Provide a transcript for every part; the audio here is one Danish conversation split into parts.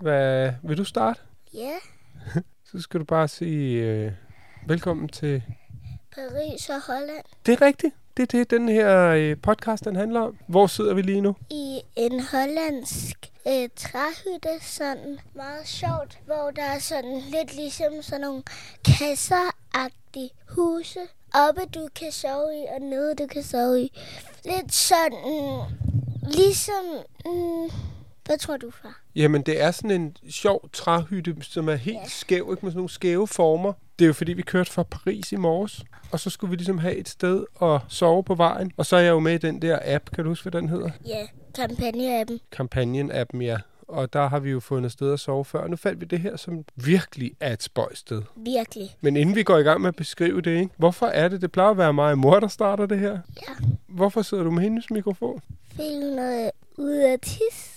Hvad, vil du starte? Ja, Så skal du bare sige øh, velkommen til... Paris og Holland. Det er rigtigt. Det er det, den her øh, podcast den handler om. Hvor sidder vi lige nu? I en hollandsk øh, træhytte, sådan meget sjovt, hvor der er sådan lidt ligesom sådan nogle kasseragtige huse. Oppe du kan sove i, og nede du kan sove i. Lidt sådan, ligesom, mm, hvad tror du, far? Jamen, det er sådan en sjov træhytte, som er helt Ja. skæv, ikke med sådan nogle skæve former. Det er jo fordi, vi kørte fra Paris i morges, og så skulle vi ligesom have et sted at sove på vejen. Og så er jeg jo med i den der app, kan du huske, hvad den hedder? Ja, kampagneappen. Companion-appen, ja. Og der har vi jo fundet sted at sove før. Nu faldt vi det her som virkelig er et spøjsted. Virkelig. Men inden vi går i gang med at beskrive det, ikke? hvorfor er det, det plejer at være mig og mor, der starter det her? Ja. Hvorfor sidder du med hendes mikrofon? Fik noget ud af tis.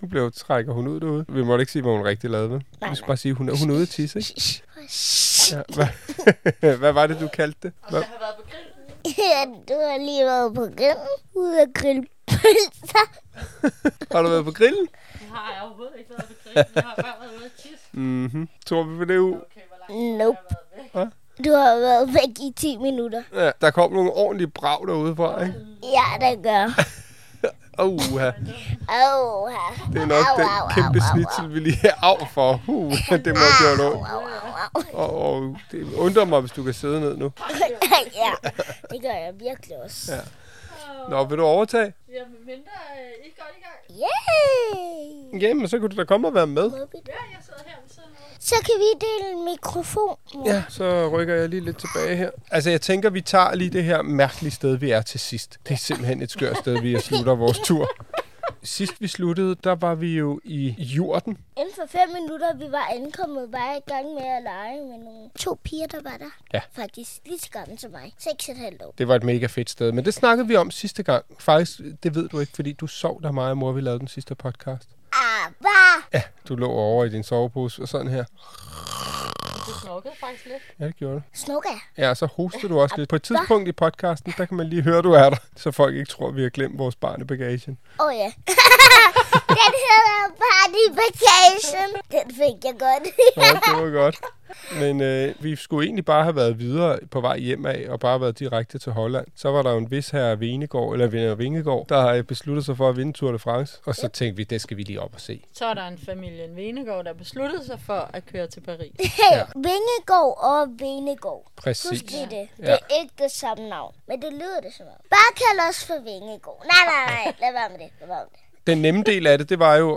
Nu bliver trækker hun ud derude. Vi må ikke sige, hvad hun rigtig lavede. Vel? Nej, Vi skal bare sige, hun er, hun er ude at tisse, ikke? Ja, hvad, hvad var det, du kaldte det? Hvad? Ja, du har lige været på grillen. Ude at grille pølser. Har du været på grillen? Det har jeg overhovedet ikke været på grillen. Jeg har bare været ude at tisse. Mhm. Tror vi på det u? Okay, hvor lang Nope. Hvad? Du har været væk i 10 minutter. Ja, der kom nogle ordentlige brag derude fra, ikke? Ja, det gør. Åh, uh, Åh, det er nok den kæmpe snitsel, vi lige er af for. Uh, det må gjort ondt. Og, og det undrer mig, hvis du kan sidde ned nu. ja, det gør jeg virkelig også. Ja. Nå, vil du overtage? Jamen, mindre øh, I er godt i gang. Yay! Jamen, så kunne du da komme og være med. Ja, jeg sidder her. Så kan vi dele en mikrofon. Ja, så rykker jeg lige lidt tilbage her. Altså, jeg tænker, vi tager lige det her mærkelige sted, vi er til sidst. Det er simpelthen et skørt sted, vi slutter vores tur. Sidst vi sluttede, der var vi jo i jorden. Inden for fem minutter, vi var ankommet, var jeg i gang med at lege med nogle to piger, der var der. Ja. Faktisk lige så gamle som mig. Seks og et halvt år. Det var et mega fedt sted, men det snakkede vi om sidste gang. Faktisk, det ved du ikke, fordi du sov der mig og mor, vi lavede den sidste podcast. Ja, du lå over i din sovepose og sådan her. Du snorkede faktisk lidt. Ja, det gjorde du. Snukker jeg? Ja, så hostede du også lidt. På et tidspunkt i podcasten, der kan man lige høre, du er der, så folk ikke tror, vi har glemt vores barn i bagagen. Åh oh, ja. Den hedder Party Vacation. Den fik jeg godt. Ja, det var godt. Men øh, vi skulle egentlig bare have været videre på vej hjem af, og bare været direkte til Holland. Så var der jo en vis her Venegård, eller Vinder Vingegård, der har besluttet sig for at vinde Tour de France. Og så tænkte vi, det skal vi lige op og se. Så er der en familie en Venegård, der besluttede sig for at køre til Paris. Ja. Vingegård og Venegård. Præcis. Husk lige det. Det Ja. er ikke det samme navn, men det lyder det som om. Bare kald os for Vingegård. Nej, nej, nej. Lad være med det. Lad være med det. Den nemme del af det, det var jo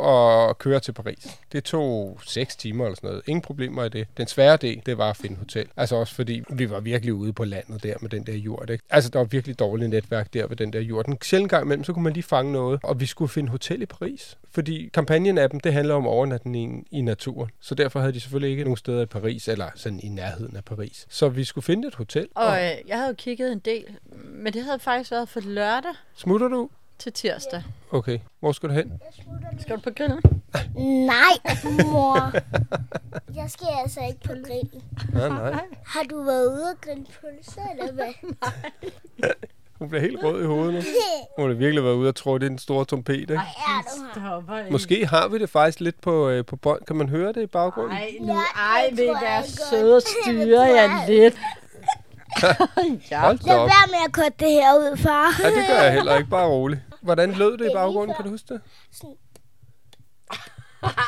at køre til Paris. Det tog 6 timer eller sådan noget. Ingen problemer i det. Den svære del, det var at finde hotel. Altså også fordi, vi var virkelig ude på landet der med den der jord. Ikke? Altså der var virkelig dårligt netværk der ved den der jord. En sjældent gang imellem, så kunne man lige fange noget. Og vi skulle finde hotel i Paris. Fordi kampagnen af dem, det handler om overnatning i naturen. Så derfor havde de selvfølgelig ikke nogen steder i Paris, eller sådan i nærheden af Paris. Så vi skulle finde et hotel. Og øh, jeg havde jo kigget en del, men det havde faktisk været for lørdag Smutter du? Til tirsdag. Okay. Hvor skal du hen? Skal du på grillen? Nej, mor. Jeg skal altså ikke på grillen. Nej, nej. Har du været ude og grille pølser, eller hvad? Hun bliver helt rød i hovedet nu. Hun har virkelig været ude og tro, det er den store trompet, ikke? Du har. Stopper i. Måske har vi det faktisk lidt på, øh, på bånd. Kan man høre det i baggrunden? Ej, nu, ej, det vil I jeg være søde og styre jer lidt. ja. Hold da Lad op. være med at korte det her ud, far. Ja, det gør jeg heller ikke. Bare roligt. Hvordan lød det i baggrunden? Kan du huske det?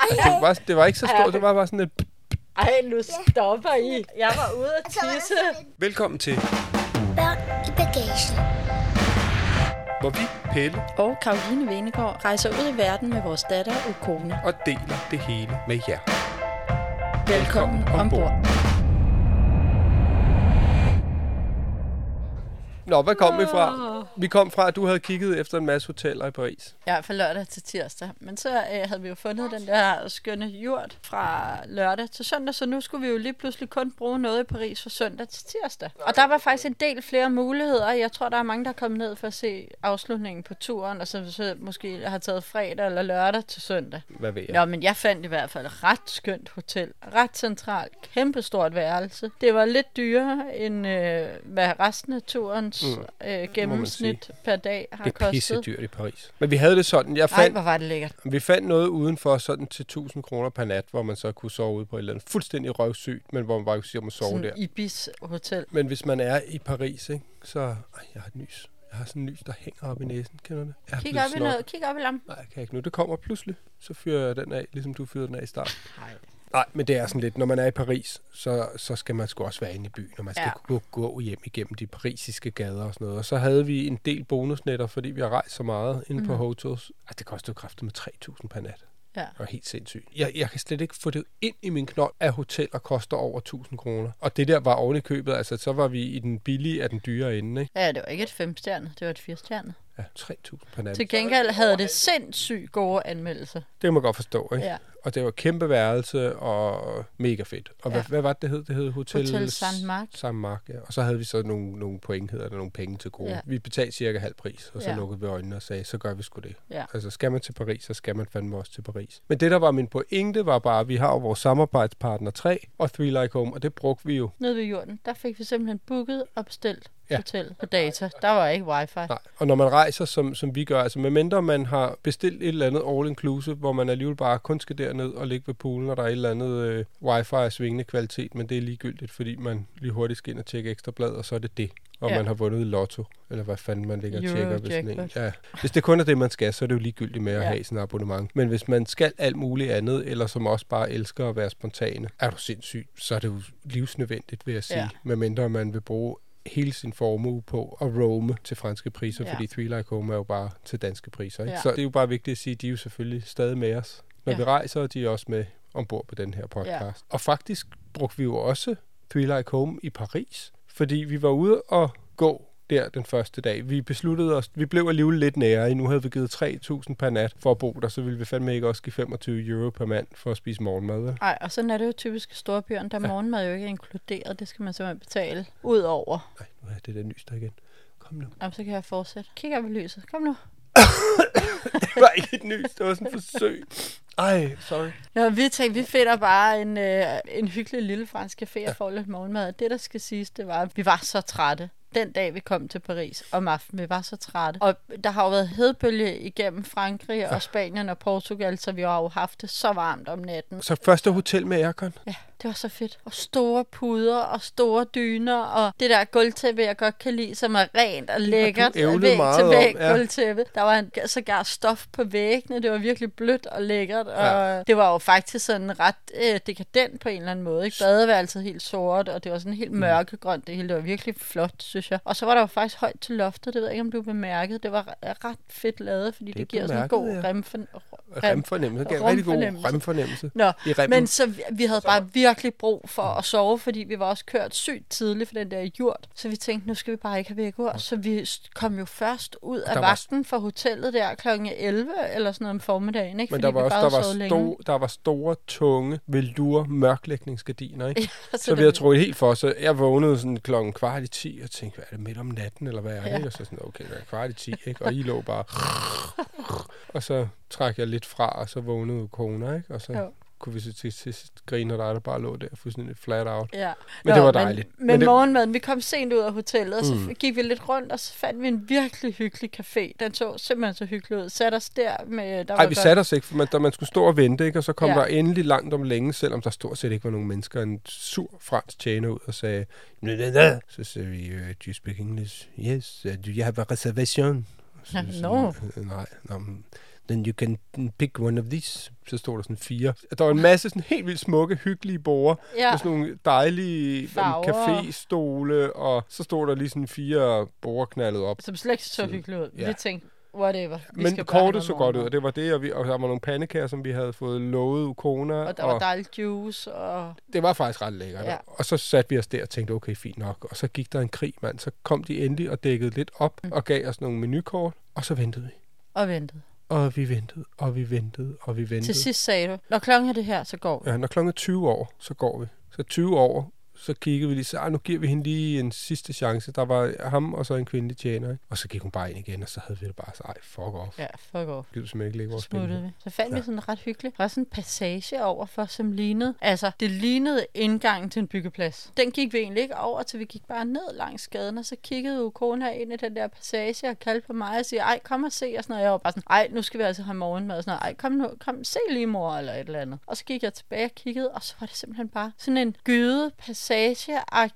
Det var, det var ikke så stort. Det var bare sådan et... Ej, nu stopper I. Jeg var ude at Så var der tisse. Velkommen til, børn i bagagen. hvor vi, Pelle, Og Karoline Venegård rejser ud i verden med vores datter og kone. og deler det hele med jer. Velkommen ombord. Nå, hvad kom vi fra? Vi kom fra, at du havde kigget efter en masse hoteller i Paris. Ja, fra lørdag til tirsdag. Men så øh, havde vi jo fundet den der skønne jord fra lørdag til søndag, så nu skulle vi jo lige pludselig kun bruge noget i Paris fra søndag til tirsdag. Og der var faktisk en del flere muligheder. Jeg tror, der er mange, der er kommet ned for at se afslutningen på turen, og så, så måske har taget fredag eller lørdag til søndag. Hvad ved jeg? Nå, men jeg fandt i hvert fald et ret skønt hotel. Ret centralt. Kæmpestort værelse. Det var lidt dyrere end øh, hvad resten af turens mm. øh, gennemsnit per dag har Det er pisse kostet. dyrt i Paris. Men vi havde det sådan, jeg Ej, fandt, hvor var det lækkert. vi fandt noget udenfor sådan til 1000 kroner per nat, hvor man så kunne sove ude på et eller andet fuldstændig røvsygt, men hvor man bare kunne sige, at man sove Sådan der. Ibis Hotel. Men hvis man er i Paris, ikke, så... Ej, jeg har et nys. Jeg har sådan en lys, der hænger op i næsen. Kender du det? Jeg Kig op, i noget, kig op i lampen. Nej, jeg kan ikke nu. Det kommer pludselig. Så fyrer jeg den af, ligesom du fyrede den af i starten. Nej. Nej, men det er sådan lidt, når man er i Paris, så, så skal man sgu også være inde i byen, og man skal Ja. ja. gå, gå hjem igennem de parisiske gader og sådan noget. Og så havde vi en del bonusnetter, fordi vi har rejst så meget inde på Mhm. hotels. Altså, det kostede kraftigt med 3.000 per nat. Ja. Det var helt sindssygt. Jeg, jeg kan slet ikke få det ind i min knold, at hoteller koster over 1.000 kroner. Og det der var oven i købet, altså så var vi i den billige af den dyre ende, ikke? Ja, det var ikke et femstjerne, det var et firestjerne. Ja, 3.000 per nat. Til gengæld havde det sindssygt gode anmeldelser. Det kan man godt forstå, ikke? Ja. Og det var kæmpe værelse og mega fedt. Og hvad, Ja. hvad var det, det hed? Det hed Hotel, Hotel Saint Marc. Saint Marc, ja. Og så havde vi så nogle, nogle point, hedder det, nogle penge til gode. Ja. Vi betalte cirka halv pris, og så Ja. lukkede vi øjnene og sagde, så gør vi sgu det. Ja. Altså, skal man til Paris, så skal man fandme også til Paris. Men det, der var min pointe, var bare, at vi har jo vores samarbejdspartner 3 og Three Like Home, og det brugte vi jo. Nede ved jorden, der fik vi simpelthen booket og bestilt Ja. hotel på data. Der var ikke wifi. Nej. Og når man rejser, som, som vi gør, altså medmindre man har bestilt et eller andet all-inclusive, hvor man alligevel bare kun skal derned og ligge ved poolen, og der er et eller andet øh, wifi af svingende kvalitet, men det er ligegyldigt, fordi man lige hurtigt skal ind og tjekke ekstra blad, og så er det det. Og Ja. man har vundet i lotto, eller hvad fanden man ligger og tjekker. Hvis, sådan en, ja. hvis det kun er det, man skal, så er det jo ligegyldigt med at Ja. have sådan et abonnement. Men hvis man skal alt muligt andet, eller som også bare elsker at være spontane, er du sindssygt, så er det jo livsnødvendigt, vil jeg sige. Ja. Medmindre man vil bruge hele sin formue på at roame til franske priser, Ja. fordi Three Like Home er jo bare til danske priser. Ikke? Ja. Så det er jo bare vigtigt at sige, at de er jo selvfølgelig stadig med os. Når Ja. ja. vi rejser, og de er også med ombord på den her podcast. Ja. Og faktisk brugte vi jo også Three Like Home i Paris, fordi vi var ude og gå der den første dag. Vi besluttede os, vi blev alligevel lidt nære. Nu havde vi givet 3.000 per nat for at bo der, så ville vi fandme ikke også give 25 euro per mand for at spise morgenmad. Nej, og sådan er det jo typisk i storbyen. Der er morgenmad jo ikke inkluderet. Det skal man simpelthen betale ud over. Nej, nu er det der nys der igen. Kom nu. Jamen, så kan jeg fortsætte. Kig op i lyset. Kom nu. Det var ikke et nys, det var sådan et forsøg. Ej, sorry. Nå, vi tænkte, vi finder bare en, øh, en hyggelig lille fransk café og får lidt morgenmad. Det, der skal siges, det var, at vi var så trætte. Den dag, vi kom til Paris om aftenen, vi var så trætte. Og der har jo været hedbølge igennem Frankrig og Spanien og Portugal, så vi har jo haft det så varmt om natten. Så første hotel med aircon. Ja, det var så fedt. Og store puder og store dyner, og det der gulvtæppe, jeg godt kan lide, som er rent og lækkert. ævlet væg meget til om, væg ja. gulvtæppe. Der var en, sågar stof på væggene. Det var virkelig blødt og lækkert. Ja. Og det var jo faktisk sådan ret øh, dekadent på en eller anden måde. Ikke? Badeværelset helt sort, og det var sådan helt mørkegrønt. Det hele det var virkelig flot, synes jeg. Og så var der jo faktisk højt til loftet. Det ved jeg ikke, om du bemærkede. Det var re- ret fedt lavet, fordi det, Det giver sådan en god jeg. Remfornemmelse. Det gav rigtig god remfornemmelse. Nå, I remmen. men så vi, vi havde bare virkelig brug for at sove, fordi vi var også kørt sygt tidligt for den der jurt. Så vi tænkte, nu skal vi bare ikke have vækord. Så vi kom jo først ud af der var- vagten fra hotellet der kl. 11 eller sådan noget om formiddagen, ikke? Men fordi der var også der var, længe. sto, der var store, tunge, velour mørklægningsgardiner, ikke? Ja, Så vi havde troet helt for, så jeg vågnede sådan klokken kvart i 10 og tænkte, hvad er det midt om natten, eller hvad er det? Ja. Ja. Og så sådan, okay, det er kvart i 10, ikke? Og I lå bare... og så trak jeg lidt fra, og så vågnede kona, ikke? Og så Jo. kunne vi så til sidst grine, og dig, der bare lå der fuldstændig flat out. Ja. Men det var dejligt. Men, men, Men det- morgenmaden, vi kom sent ud af hotellet, og så Mm. gik vi lidt rundt, og så fandt vi en virkelig hyggelig café. Den så simpelthen så hyggelig ud. Satte os der med... Der Nej, var vi godt- satte os ikke, for man, da man skulle stå og vente, ikke? og så kom Ja. der endelig langt om længe, selvom der stort set ikke var nogen mennesker. En sur fransk tjener ud og sagde, "Nå, nå, nå." så sagde vi, uh, do you speak English? Yes, uh, do you have a reservation? Så, no. "Øh, Nej, mm, then you can pick one of these. Så stod der sådan fire. Der var en masse sådan helt vildt smukke, hyggelige borger, Ja. med sådan nogle dejlige caféstole, og så stod der lige sådan fire borger knaldet op. Som slet ikke så hyggeligt ud. ja. Vi tænkte, whatever. Vi Men kortet så godt ud, og det var det, og, vi, og der var nogle pandekager, som vi havde fået lovet Ukona. Og der var dejlig juice, og det var faktisk ret lækkert. Ja. Og så satte vi os der og tænkte, okay, fint nok. Og så gik der en krig, mand. Så kom de endelig og dækkede lidt op Mm. og gav os nogle menukort, og så ventede vi. og ventede. Og vi ventede, og vi ventede, og vi ventede. Til sidst sagde du, når klokken er det her, så går vi. Ja, når klokken er 20 år, så går vi. Så 20 år, så kiggede vi lige, så "Ej, nu giver vi hende lige en sidste chance. Der var ham og så en kvindelig tjener, ikke? Og så gik hun bare ind igen, og så havde vi det bare så, ej, fuck off. Ja. Fuck off. Gider du simpelthen ikke lægge Så vores penge? vi. Så fandt ja. vi sådan ret hyggeligt. Der var sådan en passage overfor, som lignede... Altså, det lignede indgangen til en byggeplads. Den gik vi egentlig ikke over, til vi gik bare ned langs gaden, og så kiggede Ukona ind i den der passage og kaldte på mig og siger, ej, kom og se, og sådan noget. Jeg var bare sådan, ej, nu skal vi altså have morgenmad, og sådan noget. Ej, kom nu, kom, se lige mor, eller et eller andet. Og så gik jeg tilbage og kiggede, og så var det simpelthen bare sådan en gyde passage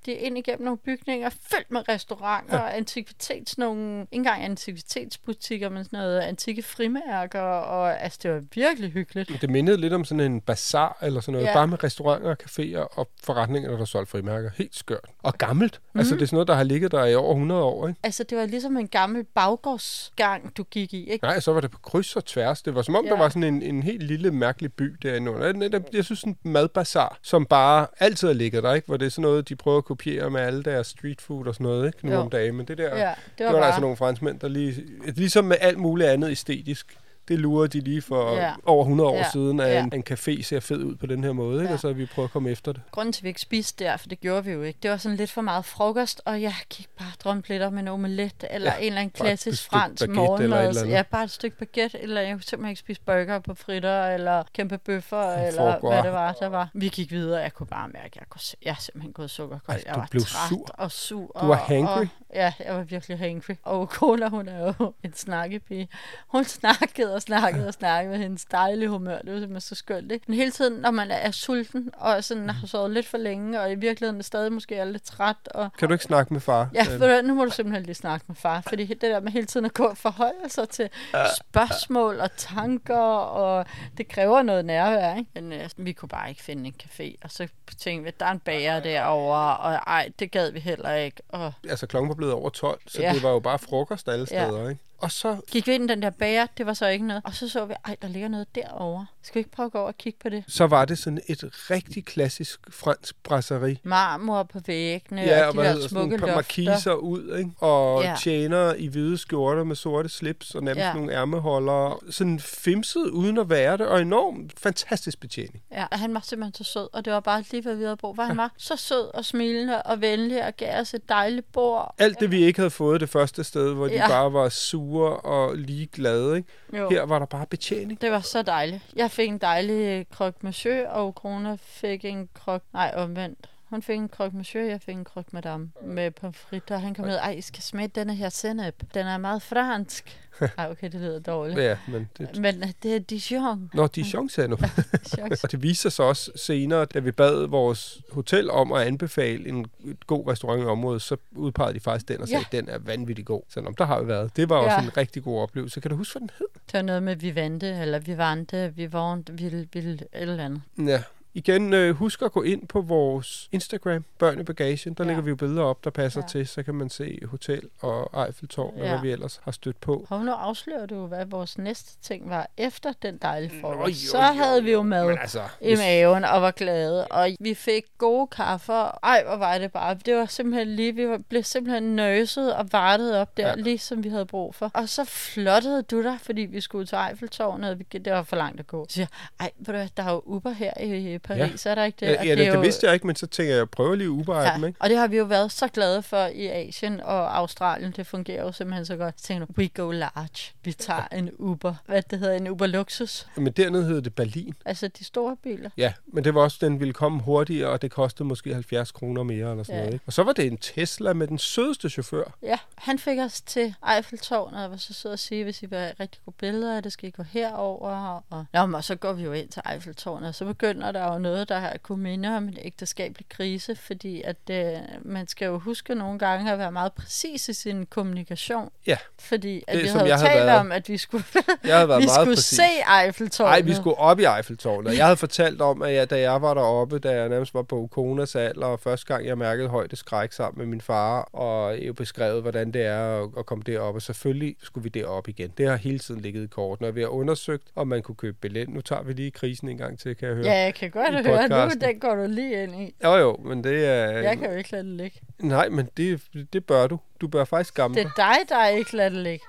ind igennem nogle bygninger, fyldt med restauranter, ja. antikvitets, nogle, ikke engang antikvitetsbutikker, men sådan noget antikke frimærker, og altså, det var virkelig hyggeligt. Det mindede lidt om sådan en bazar eller sådan noget, Ja. bare med restauranter og caféer og forretninger, der solgte frimærker. Helt skørt. Og gammelt. Mm. Altså, det er sådan noget, der har ligget der i over 100 år, ikke? Altså, det var ligesom en gammel baggårdsgang, du gik i, ikke? Nej, så var det på kryds og tværs. Det var som om, Ja. der var sådan en, en helt lille, mærkelig by derinde. Jeg, jeg, synes, sådan en madbazar, som bare altid har ligget der, ikke? Hvor det er sådan noget, de prøver at kopiere med alle deres street food og sådan noget, ikke? Nu Jo. om dagen. Men det der, Ja, det det var, var, der bare... altså nogle franskmænd, der lige... Ligesom med alt muligt andet æstetisk, det lurer de lige for Ja. over 100 år Ja. siden, at Ja. en, en café ser fed ud på den her måde, ikke? Ja. Og så vi prøvet at komme efter det. Grunden til, at vi ikke spiste der, for det gjorde vi jo ikke, det var sådan lidt for meget frokost, og jeg gik bare drømte lidt om en omelet, eller Ja, en eller anden klassisk fransk eller morgenmad. eller andet. Ja, bare et stykke baguette, eller jeg kunne simpelthen ikke spise burger på fritter, eller kæmpe bøffer, eller hvad det var, der var. Vi gik videre, og jeg kunne bare mærke, at jeg, kunne, jeg er simpelthen gået sukkerkold. Ej, jeg var blev træt sur. og sur. Du var hangry. Og, ja, jeg var virkelig hangry. Og Cola, hun er jo en snakkepige. Hun snakkede og snakkede og snakkede med hendes dejlige humør. Det var simpelthen så skønt, ikke? Men hele tiden, når man er sulten, og sådan har sovet lidt for længe, og i virkeligheden stadig måske er lidt træt, og Kan du ikke snakke med far? Ja, du, hvad, nu må du simpelthen lige snakke med far, fordi det der med hele tiden at gå og forholde sig til spørgsmål og tanker, og det kræver noget nærvær, ikke? Men øh, vi kunne bare ikke finde en café, og så tænkte vi, der er en bager derovre, og ej, det gad vi heller ikke, og Altså, klokken var blevet over 12, så Ja. ja. det var jo bare frokost alle Ja. steder, ikke? Og så gik vi ind i den der bager, det var så ikke noget, og så så vi, ej, der ligger noget derovre. Skal vi ikke prøve at gå over og kigge på det? så var det sådan et rigtig klassisk fransk brasserie. Marmor på væggene, Ja, og de der sådan smukke lofter. markiser ud, ikke? Og Ja. ja. tjenere i hvide skjorter med sorte slips og nærmest Ja. ja. nogle ærmeholdere. Sådan femset uden at være det, og enormt fantastisk betjening. Ja, og han var simpelthen så sød, og det var bare lige, havde brug for. Han var så sød og smilende og venlig og gav os et dejligt bord. Alt det, vi ikke havde fået det første sted, hvor de Ja. bare var sure og ligeglade, ikke? Jo. Her var der bare betjening. Det var så dejligt. Jeg fik en dejlig øh, croque monsieur, og Corona fik en croque... Nej, omvendt. Hun fik en croque monsieur, jeg fik en croque madame med pomfritter. Han kom ned, ej, I skal smage denne her sennep. Den er meget fransk. Ej, okay, det lyder dårligt. Ja, men det... Men øh, det er Dijon. Nå, Dijon sagde nu. Og det viste sig så også senere, da vi bad vores hotel om at anbefale en god restaurant i området, så udpegede de faktisk den og sagde, Ja. den er vanvittig god. Så om der har vi været. Det var også Ja. en rigtig god oplevelse. Kan du huske, hvad den hed? Det var noget med, vi vante, eller vi vante, vi vant, vi vil, et eller andet. Ja. Igen, øh, husk at gå ind på vores Instagram, Børn i Bagagen. Der Ja. lægger vi jo billeder op, der passer Ja. til. Så kan man se hotel og Eiffeltårn, og Ja. hvad vi ellers har stødt på. Og nu afslører du, hvad vores næste ting var efter den dejlige frokost. jo, Så jo, havde vi jo mad. Men altså, i maven og var glade. Og vi fik gode kaffer. Ej, hvor var det bare. Det var simpelthen lige, vi blev simpelthen nøset og vartet op der, ja. Lige som vi havde brug for. Og så flottede du dig, fordi vi skulle til Eiffeltårnet. Det var for langt at gå. Så siger jeg, ej, ved du hvad, der er jo Uber her i Paris, ja. er der ikke det? Ja, ja, det, det jo- vidste jeg ikke, men så tænker jeg, jeg prøver lige Uber ja. ikke? og det har vi jo været så glade for i Asien og Australien. Det fungerer jo simpelthen så godt. Så tænker du, we go large. Vi tager en Uber. Hvad det hedder, en Uber Luxus. Men dernede hed det Berlin. Altså de store biler. Ja, men det var også, den ville komme hurtigere, og det kostede måske 70 kroner mere eller sådan Ja. noget. Ikke? Og så var det en Tesla med den sødeste chauffør. Ja, han fik os til Eiffeltårnet og var så sød at sige, hvis I vil rigtig gode billeder, at det skal I gå herover. Og, Nå, men, så går vi jo ind til Eiffeltårnet, og så begynder der var jo noget, der kunne minde om en ægteskabelig krise, fordi at øh, man skal jo huske nogle gange at være meget præcis i sin kommunikation. Ja. Fordi at Det, vi havde jeg havde talt været. om, at vi skulle, Jeg havde været vi meget skulle præcis. se Eiffeltårnet. Nej, vi skulle op i Eiffeltårnet. Jeg havde fortalt om, at jeg, da jeg var deroppe, da jeg nærmest var på Ukonas alder, og første gang jeg mærkede højdeskræk sammen med min far, og jeg beskrevet, hvordan det er at, at komme derop, og selvfølgelig skulle vi derop igen. Det har hele tiden ligget i kortene, og vi har undersøgt, om man kunne købe billet. Nu tager vi lige krisen en gang til, kan jeg høre. Ja, jeg kan godt i høre, nu den går du lige ind i. Jo, jo, men det er... Jeg kan jo ikke lade det ligge. Nej, men det, det bør du. Du bør faktisk skamme Det dig. er dig, der ikke lader det ligge.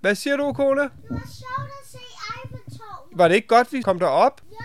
Hvad siger du, Kona? Det var sjovt at se Eiffeltårnet. Var det ikke godt, vi kom derop? Jo.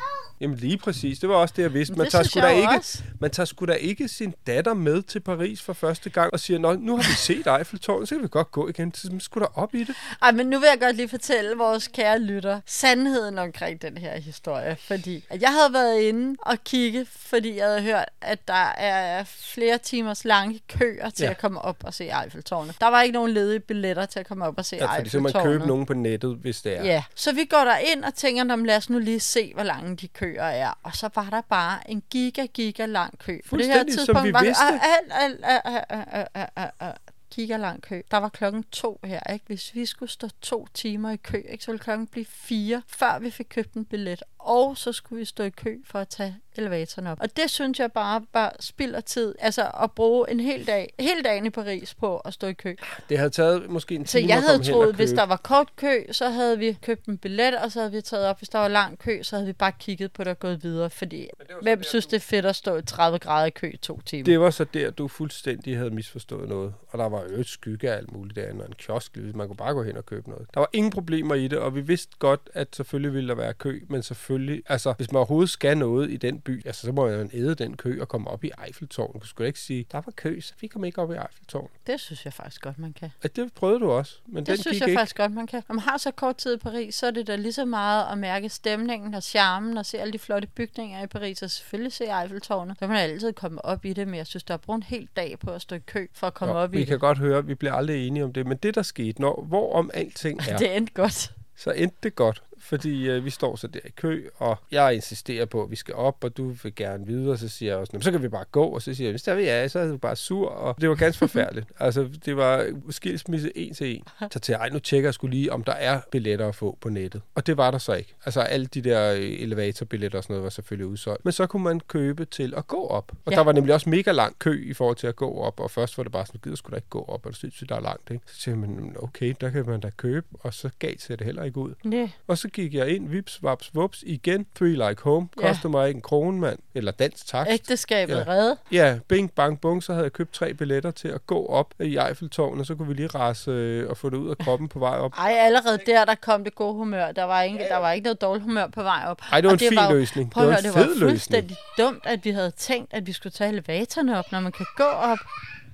Jamen lige præcis, det var også det, jeg vidste. Man det tager, sgu da ikke, også. man tager sgu da ikke sin datter med til Paris for første gang og siger, Nå, nu har vi set Eiffeltårnet, så kan vi godt gå igen. Så man skulle da op i det. Ej, men nu vil jeg godt lige fortælle vores kære lytter sandheden omkring den her historie. Fordi at jeg havde været inde og kigge, fordi jeg havde hørt, at der er flere timers lange køer til Ja. ja. at komme op og se Eiffeltårnet. Der var ikke nogen ledige billetter til at komme op og se Ja, fordi så kan Eiffeltårnet. man købe nogen på nettet, hvis det er. Ja, så vi går der ind og tænker, "Nå, men lad os nu lige se, hvor lange de køer køer er. Og så var der bare en giga, giga lang kø. På det her tidspunkt som vi var vidste. der giga lang kø. Der var klokken to her, ikke? Hvis vi skulle stå to timer i kø, ikke, så ville klokken blive fire, før vi fik købt en billet. Og så skulle vi stå i kø for at tage elevatoren op. Og det synes jeg bare, bare spilder tid. Altså at bruge en hel dag, hele dagen i Paris på at stå i kø. Det havde taget måske en Så time jeg at havde komme hen troet, hvis der var kort kø, så havde vi købt en billet, og så havde vi taget op. Hvis der var lang kø, så havde vi bare kigget på det og gået videre. Fordi hvem synes, det er fedt at stå i 30 grader i kø i to timer? Det var så der, du fuldstændig havde misforstået noget. Og der var jo et skygge af alt muligt derinde, og en kiosk. Man kunne bare gå hen og købe noget. Der var ingen problemer i det, og vi vidste godt, at selvfølgelig ville der være kø, men selvfølgelig, altså hvis man overhovedet skal noget i den by, altså så må man æde den kø og komme op i Eiffeltårnet. Du skulle ikke sige, der var kø, så vi kom ikke op i Eiffeltårnet. Det synes jeg faktisk godt, man kan. Og det prøvede du også, men Det den synes jeg ikke. faktisk godt, man kan. Når man har så kort tid i Paris, så er det da lige så meget at mærke stemningen og charmen og se alle de flotte bygninger i Paris, og selvfølgelig se Eiffeltårnet. Så kan man altid komme op i det, men jeg synes, der er brugt en hel dag på at stå i kø for at komme Nå, op i vi det. kan godt høre, at vi bliver aldrig enige om det, men det der skete, når, hvor om alting er, Det endte godt. så endte det godt, fordi øh, vi står så der i kø, og jeg insisterer på, at vi skal op, og du vil gerne videre, og så siger jeg også, "Nå, men så kan vi bare gå, og så siger jeg, hvis der vi er, så er du bare sur, og det var ganske forfærdeligt. altså, det var skilsmisse en til en. Så til ej, nu tjekker jeg skulle lige, om der er billetter at få på nettet. Og det var der så ikke. Altså, alle de der øh, elevatorbilletter og sådan noget var selvfølgelig udsolgt. Men så kunne man købe til at gå op. Og Ja. der var nemlig også mega lang kø i forhold til at gå op, og først var det bare sådan, gider skulle da ikke gå op, og det synes jeg, der er langt, ikke? Så siger man, okay, der kan man da købe, og så gav det heller ikke ud. Nej. Og så gik jeg ind, vips, vaps, vups, igen. Three Like Home. Ja. Kostede mig ikke en krone, mand. Eller dansk takst. Ægteskabet Ja. ja. reddet. Ja, bing, bang, bung, så havde jeg købt tre billetter til at gå op i Eiffeltårnet, og så kunne vi lige rase øh, og få det ud af kroppen på vej op. Ej, allerede der, der kom det gode humør. Der var, ikke, der var ikke noget dårligt humør på vej op. Ej, det var Og en fin jo- løsning. Prøv at Det høre, var det en var fed løsning. fuldstændig dumt, at vi havde tænkt, at vi skulle tage elevatorerne op, når man kan gå op.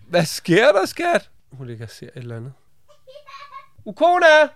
Hvad sker der, skat? Hun ligger og ser et eller andet. Ukona! Ja,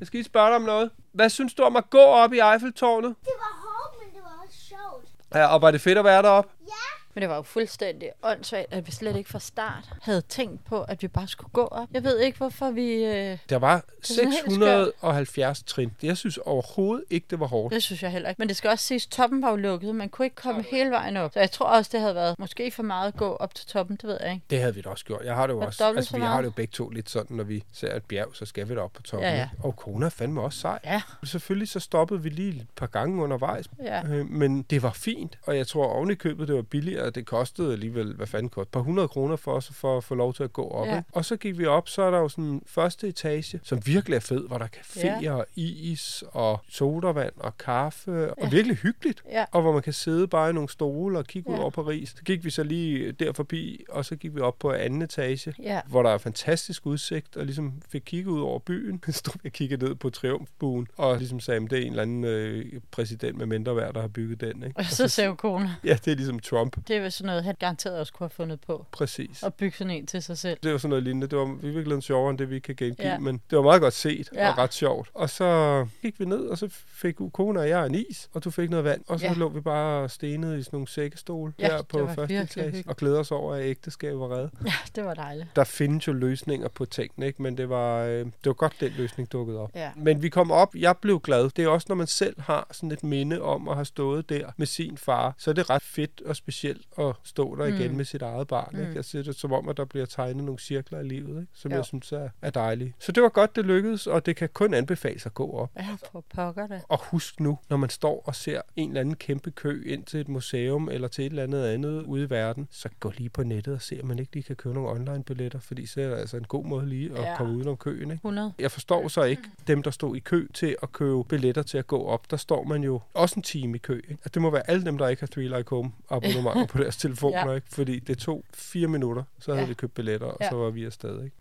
Jeg skal lige spørge dig om noget. Hvad synes du om at gå op i Eiffeltårnet? det var hårdt, men det var også sjovt. Ja, og var det fedt at være deroppe? Ja, Men det var jo fuldstændig åndssvagt, at vi slet ikke fra start havde tænkt på, at vi bare skulle gå op. Jeg ved ikke, hvorfor vi... Øh, Der var sådan helt 670 trin. Jeg synes overhovedet ikke, det var hårdt. det synes jeg heller ikke. Men det skal også siges, toppen var jo lukket. Man kunne ikke komme hele vejen op. Så jeg tror også, det havde været måske for meget at gå op til toppen. Det ved jeg ikke. Det havde vi da også gjort. Jeg har det jo Var også. Altså, så vi har det jo begge to lidt sådan, når vi ser et bjerg, så skal vi da op på toppen. Ja, ja. Og kona fandme også sej. Ja, Selvfølgelig så stoppede vi lige et par gange undervejs. ja. Øh, men det var fint, og jeg tror oven i købet, det var billigere. Det kostede alligevel, hvad fanden kostede, et par hundrede kroner for os for at få lov til at gå op. Ja. Ikke? Og så gik vi op, så er der jo sådan en første etage, som virkelig er fed, hvor der er caféer Ja. og is og sodavand og kaffe, og Ja. virkelig hyggeligt. Ja. Og hvor man kan sidde bare i nogle stole og kigge ud Ja. over Paris. Så gik vi så lige der forbi, og så gik vi op på anden etage, Ja. hvor der er fantastisk udsigt, og ligesom fik kigget ud over byen. Så stod og kiggede ned på Triumfbuen, og ligesom sagde, det er en eller anden øh, præsident med mindre værd, der har bygget den. Ikke? Og så sagde kone, Ja, det er ligesom Trump. det det var sådan noget, han garanteret også kunne have fundet på. Præcis. At bygge sådan en til sig selv. Det var sådan noget lignende. Det var i virkeligheden sjovere, end det vi kan gengive, Ja. men det var meget godt set Ja. og ret sjovt. Og så gik vi ned, og så fik kone og jeg en is, og du fik noget vand, og så Ja. lå vi bare stenet i sådan nogle sækkestole Ja, her på første etage, hyggeligt. og glæder os over, at ægteskabet var reddet. Ja, det var dejligt. Der findes jo løsninger på tingene, ikke? men det var, øh, det var godt, den løsning dukkede op. Ja. Men vi kom op, jeg blev glad. Det er også, når man selv har sådan et minde om at have stået der med sin far, så er det ret fedt og specielt at stå der igen Mm. med sit eget barn. Ikke? Mm. Jeg ser det som om, at der bliver tegnet nogle cirkler i livet, ikke? som Jo. jeg synes er, er dejlige. Så det var godt, det lykkedes, og det kan kun anbefales at gå op. Ja, for pokker det. Og husk nu, når man står og ser en eller anden kæmpe kø ind til et museum eller til et eller andet andet ude i verden, så gå lige på nettet og se, om man ikke lige kan købe nogle online-billetter, fordi så er det altså en god måde lige at Ja. komme udenom køen. Ikke? 100. Jeg forstår så ikke dem, der stod i kø til at købe billetter til at gå op. Der står man jo også en time i kø. Ikke? Det må være alle dem, der ikke har Three Like Home abonnementer på deres telefoner. Ja. Ikke? Fordi det tog fire minutter, så havde Ja. vi købt billetter, og Ja. så var vi afsted. Ikke?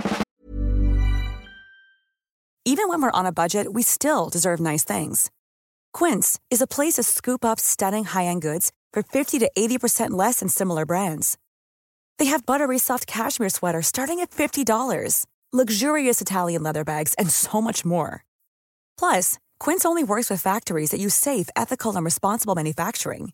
Even when we're on a budget, we still deserve nice things. Quince is a place to scoop up stunning high-end goods for 50 to 80% less than similar brands. They have buttery soft cashmere sweaters starting at $50, luxurious Italian leather bags, and so much more. Plus, Quince only works with factories that use safe, ethical, and responsible manufacturing.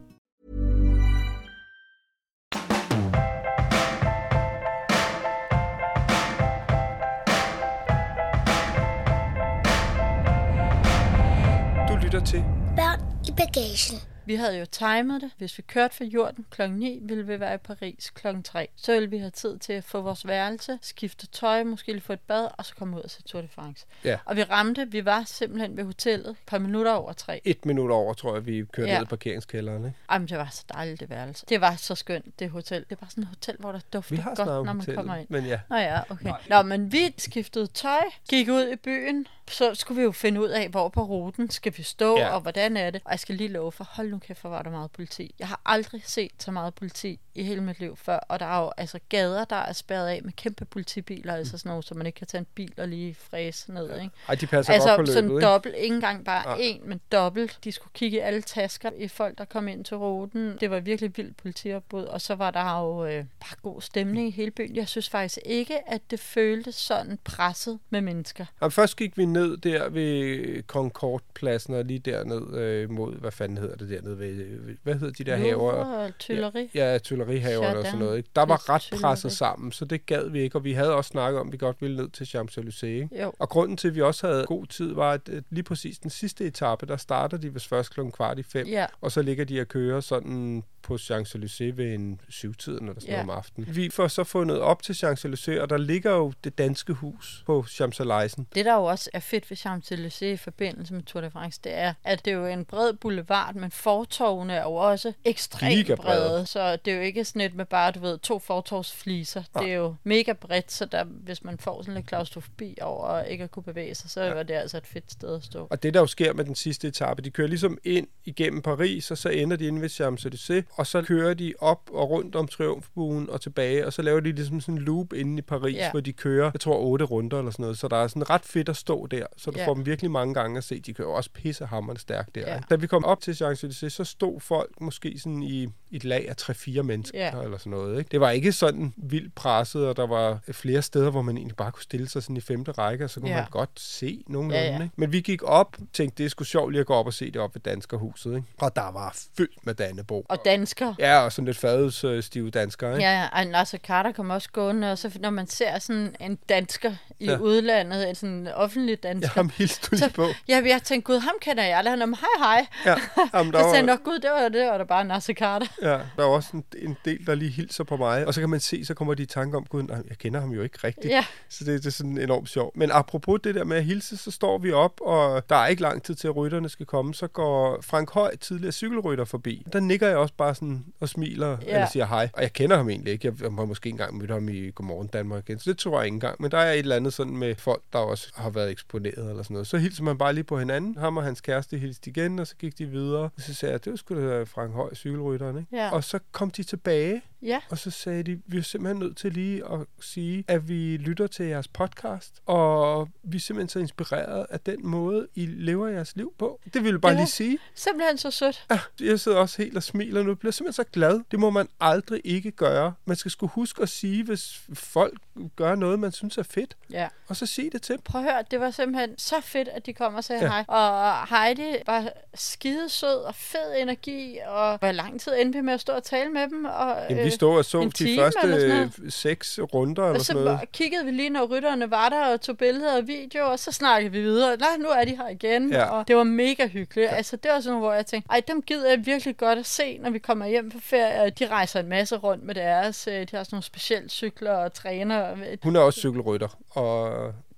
Du lytter til Børn i bagagen. Vi havde jo timet det. Hvis vi kørte fra jorden kl. 9, ville vi være i Paris kl. 3. Så ville vi have tid til at få vores værelse, skifte tøj, måske lige få et bad, og så komme ud og se Tour de France. Ja. Og vi ramte, vi var simpelthen ved hotellet et par minutter over tre. et minut over, tror jeg, vi kørte Ja. ned i parkeringskælderen. Ikke? Jamen, det var så dejligt, det værelse. Det var så skønt, det hotel. Det var sådan et hotel, hvor der dufter godt, når man kommer hotellet, ind. men ja. Nå ja, okay. Nå, men vi skiftede tøj, gik ud i byen, så skulle vi jo finde ud af, hvor på ruten skal vi stå, ja. og hvordan er det. Og jeg skal lige love for, hold nu kæft, hvor var der meget politi. Jeg har aldrig set så meget politi i hele mit liv før, og der er jo altså gader, der er spærret af med kæmpe politibiler, altså sådan noget, så man ikke kan tage en bil og lige fræse ned, ikke? Ej, de passer altså godt på sådan løbet, ikke? dobbelt, ikke engang bare Nej. en, men dobbelt. De skulle kigge i alle tasker i folk, der kom ind til ruten. Det var virkelig vildt politiopbud, og så var der jo øh, bare god stemning i hele byen. Jeg synes faktisk ikke, at det føltes sådan presset med mennesker. Jamen, først gik vi ned der ved Concordpladsen, og lige derned øh, mod, hvad fanden hedder det dernede ved, ved hvad hedder de der haver? og Tylleri. Ja, Tullerihaverne og sådan noget. Ikke? Der var ret presset sammen, så det gad vi ikke, og vi havde også snakket om, at vi godt ville ned til Champs-Élysées. Og grunden til, at vi også havde god tid, var, at lige præcis den sidste etape, der starter de vist først klokken kvart i fem, Ja. og så ligger de og kører sådan på Champs-Élysées ved en syvtiden eller sådan Ja. noget om aftenen. Vi får så fundet op til Champs-Élysées, og der ligger jo det danske hus på Champs-Élysées. Det, der jo også er fedt ved Champs-Élysées i forbindelse med Tour de France, det er, at det er jo en bred boulevard, men fortovene er jo også ekstremt brede. brede. Så det er jo ikke sådan et med bare, du ved, to fortovsfliser. Det er jo mega bredt, så der, hvis man får sådan lidt klaustrofobi over og ikke at kunne bevæge sig, så var det altså et fedt sted at stå. Og det, der jo sker med den sidste etape, de kører ligesom ind igennem Paris, og så ender de inde ved Champs-Élysées, og så kører de op og rundt om Triumfbuen og tilbage, og så laver de ligesom sådan en loop inde i Paris, Ja. hvor de kører, jeg tror, otte runder eller sådan noget. Så der er sådan ret fedt at stå der, så du Ja. får dem virkelig mange gange at se. De kører også pissehammerende stærkt der. Ja. Da vi kom op til Champs-Élysées, så stod folk måske sådan i et lag af 3-4 mennesker Ja. eller sådan noget. Ikke? Det var ikke sådan vildt presset, og der var flere steder, hvor man egentlig bare kunne stille sig sådan i femte række, og så kunne Ja. man godt se nogenlunde. Ja, ja. Ikke? Men vi gik op, tænkte, det er sgu sjovt lige at gå op og se det op ved Danskerhuset. Ikke? Og der var fyldt med Dannebro. Og dansker. Ja, og sådan lidt fadelsstive danskere. Ikke? Ja, og Nasser Carter kom også gående, og så når man ser sådan en dansker i Ja. udlandet, en sådan offentlig dansker, Ja, ham hilste du lige på. Ja, jeg tænkte, gud, ham kender jeg. Han er hej hej. Ja, jamen, der sagde nok, gud, det var det, var da bare Nasser Carter. Ja, der er også en, en del, der lige hilser på mig. Og så kan man se, så kommer de i tanke om, gud, nej, jeg kender ham jo ikke rigtigt. Ja. Så det, det er sådan enormt sjovt. Men apropos det der med at hilse, så står vi op, og der er ikke lang tid til, at rytterne skal komme. Så går Frank Høj, tidligere cykelrytter, forbi. Der nikker jeg også bare sådan og smiler, Ja. eller siger hej. Og jeg kender ham egentlig ikke. Jeg har måske engang mødt ham i Godmorgen Danmark igen, så det tror jeg ikke engang. Men der er et eller andet sådan med folk, der også har været eksponeret eller sådan noget. Så hilser man bare lige på hinanden. Ham og hans kæreste hilste igen, og så gik de videre. Og så jeg, det var sgu da Frank Høj, cykelrytteren, ikke? Ja. Og så kom de tilbage, Ja. og så sagde de, vi er simpelthen nødt til lige at sige, at vi lytter til jeres podcast, og vi er simpelthen så inspireret af den måde, I lever jeres liv på. Det vil jeg bare Ja. lige sige. Simpelthen så sødt. Ja, jeg sidder også helt og smiler nu. Jeg bliver simpelthen så glad. Det må man aldrig ikke gøre. Man skal sgu huske at sige, hvis folk gør noget, man synes er fedt, Ja. og så sige det til dem. Prøv at høre, det var simpelthen så fedt, at de kom og sagde ja. hej. Og Heidi var skide sød og fed energi, og hvor lang tid endte vi med at stå og tale med dem? Og, Jamen, vi stod og så de første seks runder eller og så sådan noget. var- kiggede vi lige, når rytterne var der og tog billeder og videoer, og så snakkede vi videre. Nej, nu er de her igen. Ja. Og det var mega hyggeligt. Ja. Altså, det var sådan, hvor jeg tænkte, ej, dem gider jeg virkelig godt at se, når vi kommer hjem på ferie. De rejser en masse rundt med deres. øh, De har sådan nogle specielle cykler og træner. Hun er også cykelrytter, og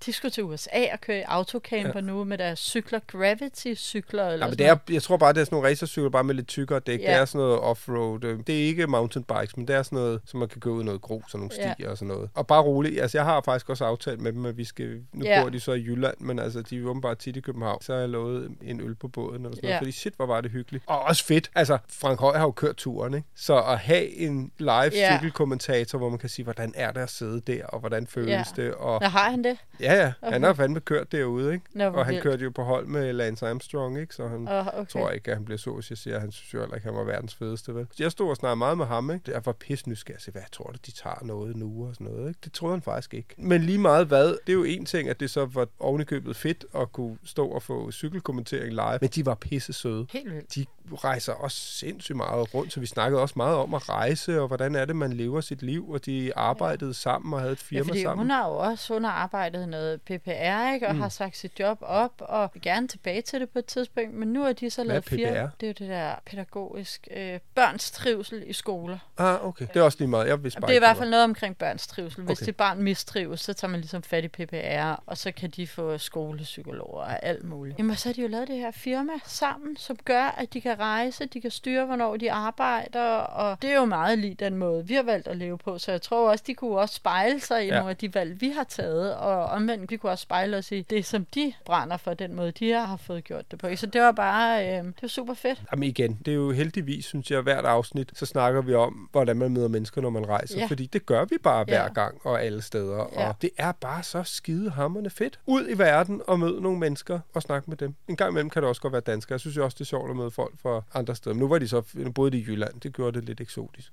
De skulle til USA og køre i autocamper ja. nu med deres cykler, Gravity-cykler. Eller Ja, men det er, jeg tror bare, det er sådan nogle racercykler, bare med lidt tykkere dæk. Ja. Det er sådan noget offroad. øh, Det er ikke mountainbikes, men det er sådan noget, som man kan gå ud i noget grus og nogle Ja. stier og sådan noget. Og bare roligt. Altså, jeg har faktisk også aftalt med dem, at vi skal... Nu Ja. bor de så i Jylland, men altså, de er åbenbart tit i København. Så har jeg lovet en øl på båden eller sådan Ja. noget. Fordi shit, hvor var det hyggeligt. Og også fedt. Altså, Frank Høj har jo kørt turen, ikke? Så at have en live Ja. cykelkommentator, hvor man kan sige, hvordan er det at sidde der, og hvordan føles Ja. det, og Nå, har han det? Ja, ja. Okay. Han har fandme kørt derude, ikke? Nå, og han vildt. kørte jo på hold med Lance Armstrong, ikke? Så han Åh, okay. tror ikke, at han bliver så, jeg siger, han synes jo heller ikke, at han var verdens fedeste, vel? Jeg stod og snakkede meget med ham, ikke? Jeg var pisse nysgerrig. Hvad tror du, de tager noget nu og sådan noget, ikke? Det troede han faktisk ikke. Men lige meget hvad, det er jo en ting, at det så var ovenikøbet fedt at kunne stå og få cykelkommentering live, men de var pisse søde. Helt vildt. De rejser også sindssygt meget rundt, så vi snakkede også meget om at rejse, og hvordan er det, man lever sit liv, og de arbejdede sammen og havde et Ja, firma fordi sammen. hun har jo også hun har arbejdet noget PPR, ikke? Og mm. har sagt sit job op, og vil gerne tilbage til det på et tidspunkt. Men nu er de så Hvad lavet. PPR? Det er jo det der pædagogisk øh, børns trivsel i skoler. Ah, okay. Det er også lige meget. Jeg vidste bare det er i hvert fald noget omkring børns trivsel. Hvis Okay. det barn mistrives, så tager man ligesom fat i PPR, og så kan de få skolepsykologer og alt muligt. Jamen, så har de jo lavet det her firma sammen, som gør, at de kan rejse, de kan styre, hvornår de arbejder, og det er jo meget lige den måde, vi har valgt at leve på. Så jeg tror også, de kunne også spejle sig i Ja. nogle af de valg, vi har taget, og omvendt, vi kunne også spejle os i det, som de brænder for, den måde, de har fået gjort det på. Så det var bare, øh, det var super fedt. Jamen igen, det er jo heldigvis, synes jeg, hvert afsnit, så snakker vi om, hvordan man møder mennesker, når man rejser. Ja. Fordi det gør vi bare hver Ja. gang og alle steder. Ja. Og det er bare så skide hammerne fedt. Ud i verden og møde nogle mennesker og snakke med dem. En gang imellem kan det også godt være danskere. Jeg synes jo også, det er sjovt at møde folk fra andre steder. Men nu var de så, nu boede de i Jylland. Det gjorde det lidt eksotisk.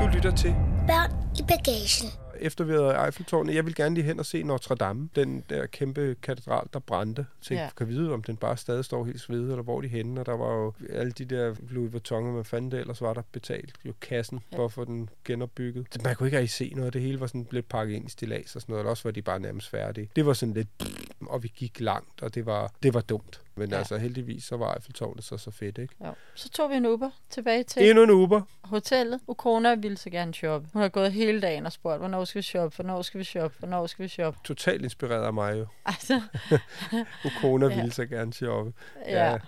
Du lytter til Børn i bagagen efter vi havde Eiffeltårnet, jeg vil gerne lige hen og se Notre Dame, den der kæmpe katedral, der brændte. Så jeg Ja. kan vide, om den bare stadig står helt svedet, eller hvor de henne. Og der var jo alle de der Louis Vuitton, og hvad fanden det ellers var, der betalt jo kassen Ja. for at få den genopbygget. Så man kunne ikke rigtig se noget. Det hele var sådan lidt pakket ind i stilas og sådan noget. Eller også var de bare nærmest færdige. Det var sådan lidt, og vi gik langt, og det var, det var dumt. Men ja. Ja. altså heldigvis, så var Eiffeltårnet så så fedt, ikke? Jo. Så tog vi en Uber tilbage til Endnu en Uber. hotellet. Ukona ville så gerne shoppe. Hun har gået hele dagen og spurgt, hvornår skal vi shoppe, hvornår skal vi shoppe, hvornår skal vi shoppe. Totalt inspireret af mig jo. Altså, Ukona ja. Ja. ville så gerne shoppe. ja.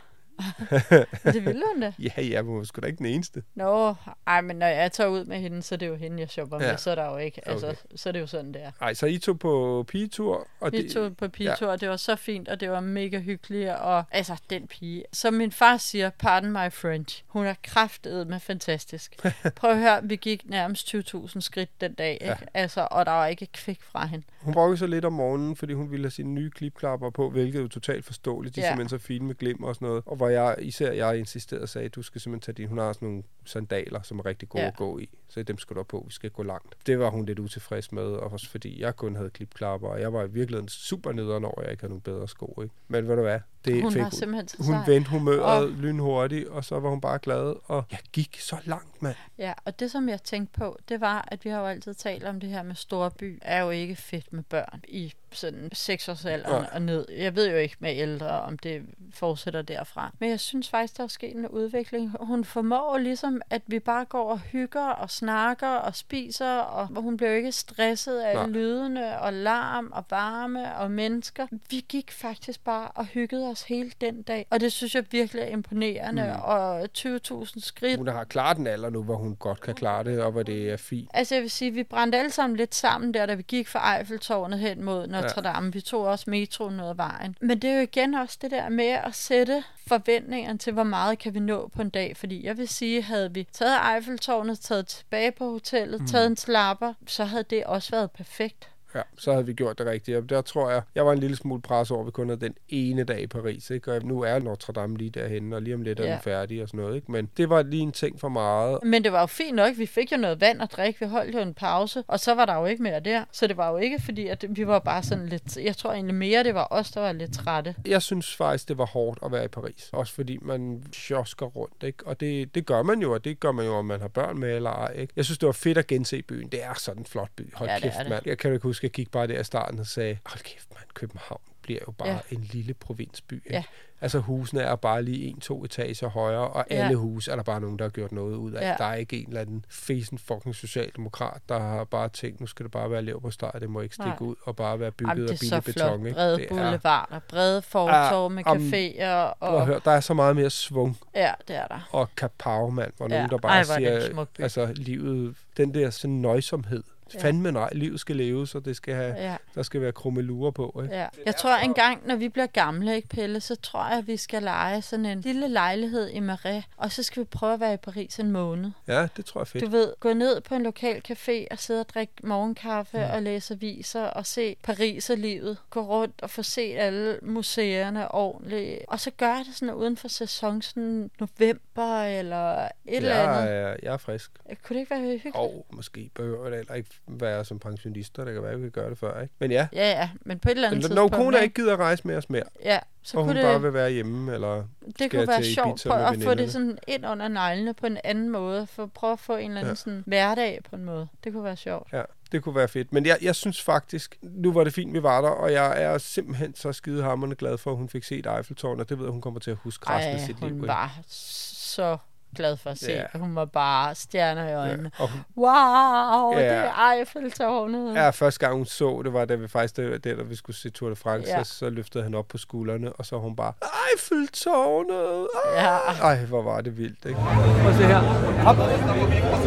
det ville hun da. Ja, ja, men hun var sgu da ikke den eneste. Nå, ej, men når jeg tager ud med hende, så er det jo hende, jeg shopper Ja. med. Så er der jo ikke, altså, Okay. så er det jo sådan, det er. Ej, så I tog på pigetur, og Vi det, tog på pigetur, og det var så fint, og det var mega hyggeligt, og altså, den pige, som min far siger, pardon my French, hun er kraftedet med fantastisk. Prøv at høre, vi gik nærmest 20.000 skridt den dag, ikke? Ja. Altså, og der var ikke et kvik fra hende. hun brokkede sig lidt om morgenen, fordi hun ville have sine nye klipklapper på, hvilket er jo totalt forståeligt. De er Ja. simpelthen så fine med glimmer og sådan noget. Og hvor og jeg, især jeg insisterede og sagde, du skal simpelthen tage din, hun har sådan nogle sandaler, som er rigtig gode Ja. at gå i, så dem skal du på, vi skal gå langt. Det var hun lidt utilfreds med, og også fordi jeg kun havde klipklapper, og jeg var i virkeligheden super nederen over, at jeg ikke havde nogle bedre sko. Ikke? Men ved du hvad, det Hun fik var simpelthen så hun vendte humøret Og- og... lynhurtigt, og så var hun bare glad, og jeg gik så langt, mand. Ja, og det som jeg tænkte på, det var, at vi har jo altid talt om det her med storby, er jo ikke fedt med børn i sådan 6 års alderen Nej. og ned. Jeg ved jo ikke med ældre, om det fortsætter derfra. Men jeg synes faktisk, der er sket en udvikling. Hun formår ligesom, at vi bare går og hygger og snakker og spiser, og hvor hun blev ikke stresset af Nej. lydene og larm og varme og mennesker. Vi gik faktisk bare og hyggede os hele den dag, og det synes jeg virkelig er imponerende. Mm. Og 20.000 skridt Hun har klaret den alder nu, hvor hun godt kan klare det, og hvor det er fint. Altså jeg vil sige, vi brændte alle sammen lidt sammen der, da vi gik fra Eiffeltårnet hen mod Notre Dame. Vi tog også metroen ned ad vejen. Men det er jo igen også det der med at sætte forventningerne til, hvor meget kan vi nå på en dag. Fordi jeg vil sige, havde vi taget Eiffeltårnet, taget tilbage på hotellet, mm. taget en slapper, så havde det også været perfekt. Ja, så havde vi gjort det rigtigt. Og der tror jeg, jeg var en lille smule pres over, at vi kun havde den ene dag i Paris. Ikke? Og nu er Notre Dame lige derhen, og lige om lidt er Ja. den færdig og sådan noget. Ikke? Men det var lige en ting for meget. Men det var jo fint nok. Vi fik jo noget vand at drikke. Vi holdt jo en pause, og så var der jo ikke mere der. Så det var jo ikke fordi, at vi var bare sådan lidt... Jeg tror egentlig mere, det var os, der var lidt trætte. Jeg synes faktisk, det var hårdt at være i Paris. Også fordi man sjosker rundt, ikke? Og det, det gør man jo, og det gør man jo, om man har børn med eller ej, ikke? Jeg synes, det var fedt at gense byen. Det er sådan en flot by. Hold Ja, kæft, mand. Jeg kan ikke huske, at jeg gik bare der i starten og sagde, hold kæft, mand, København bliver jo bare Ja. en lille provinsby, ikke? Ja. Altså husene er bare lige en-to etager højere, og Ja. alle huse er der bare nogen, der har gjort noget ud af. Ja. Der er ikke en eller anden fesen fucking socialdemokrat, der har bare tænkt, nu skal det bare være lev på steg, det må ikke stikke Nej. ud og bare være bygget Jamen, af billig beton. ikke? Brede Det er- boulevarder, brede fortov med om- caféer. Og, høre, der er så meget mere svung ja, det er der. og kapav, mand, hvor Ja. nogen, der bare Ej, er en siger, altså livet, den der sådan nøjsomhed. Ja. Ja. Fandme nej, livet skal leves, og det skal have, Ja. der skal være krummelurer på. Ikke? Ja. Jeg tror engang, når vi bliver gamle, ikke Pelle, så tror jeg, at vi skal lege sådan en lille lejlighed i Marais, og så skal vi prøve at være i Paris en måned. Ja, det tror jeg er fedt. Du ved, gå ned på en lokal café og sidde og drikke morgenkaffe ja. og læse aviser og se Paris og livet. Gå rundt og få set alle museerne ordentligt. Og så gør det sådan uden for sæson, sådan november eller et eller jeg, andet. er, jeg er frisk. Kunne det ikke være hyggeligt? Og måske behøver det heller ikke være som pensionister. Det kan være, at vi kan gøre det før. Ikke? Men ja, Ja, ja, men på et eller andet Men tidspunkt. når kone ikke? ikke gider at rejse med os mere, Ja, så og hun kunne bare det, vil være hjemme, eller det kunne være sjovt med at få det sådan ind under neglene på en anden måde. For prøve at få en eller anden ja. Sådan hverdag på en måde. Det kunne være sjovt. Ja, det kunne være fedt. Men jeg, jeg synes faktisk, nu var det fint, vi var der, og jeg er simpelthen så skidehammerende glad for, at hun fik set Eiffeltårnet, og det ved jeg, hun kommer til at huske resten af Ej, sit hun liv. ikke? var så glad for at se. Ja. Hun var bare stjerner i øjnene. Ja, og hun, Wow, Ja. det er Eiffeltårnet. ja, første gang hun så, det var da vi faktisk, det, det, da vi skulle se Tour de France, Ja. så, så løftede han op på skuldrene, og så hun bare, Eiffeltårnet! Ah! Ja. Ej, hvor var det vildt, ikke? Prøv at se her. Hop.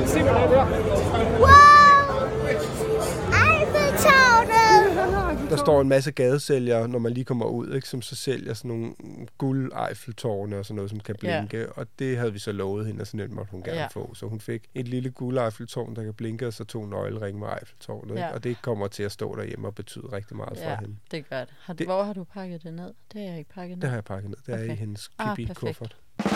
Se det der. Wow! Står en masse gadesælgere, når man lige kommer ud, ikke, som så sælger sådan nogle guld Eiffeltårne og sådan noget, som kan blinke. Ja. Og det havde vi så lovet hende, og sådan måtte hun gerne Ja. få. Så hun fik et lille guld Eiffeltårn, der kan blinke, og så to nøgleringe med Eiffeltårnet. Ja. Ikke? Og det kommer til at stå derhjemme og betyde rigtig meget for Ja, hende. det gør det. Har, Det- Hvor har du pakket det ned? Det har jeg ikke pakket ned. Det har jeg pakket ned. Det er Okay. i hendes Ah, kibit-kuffert. Du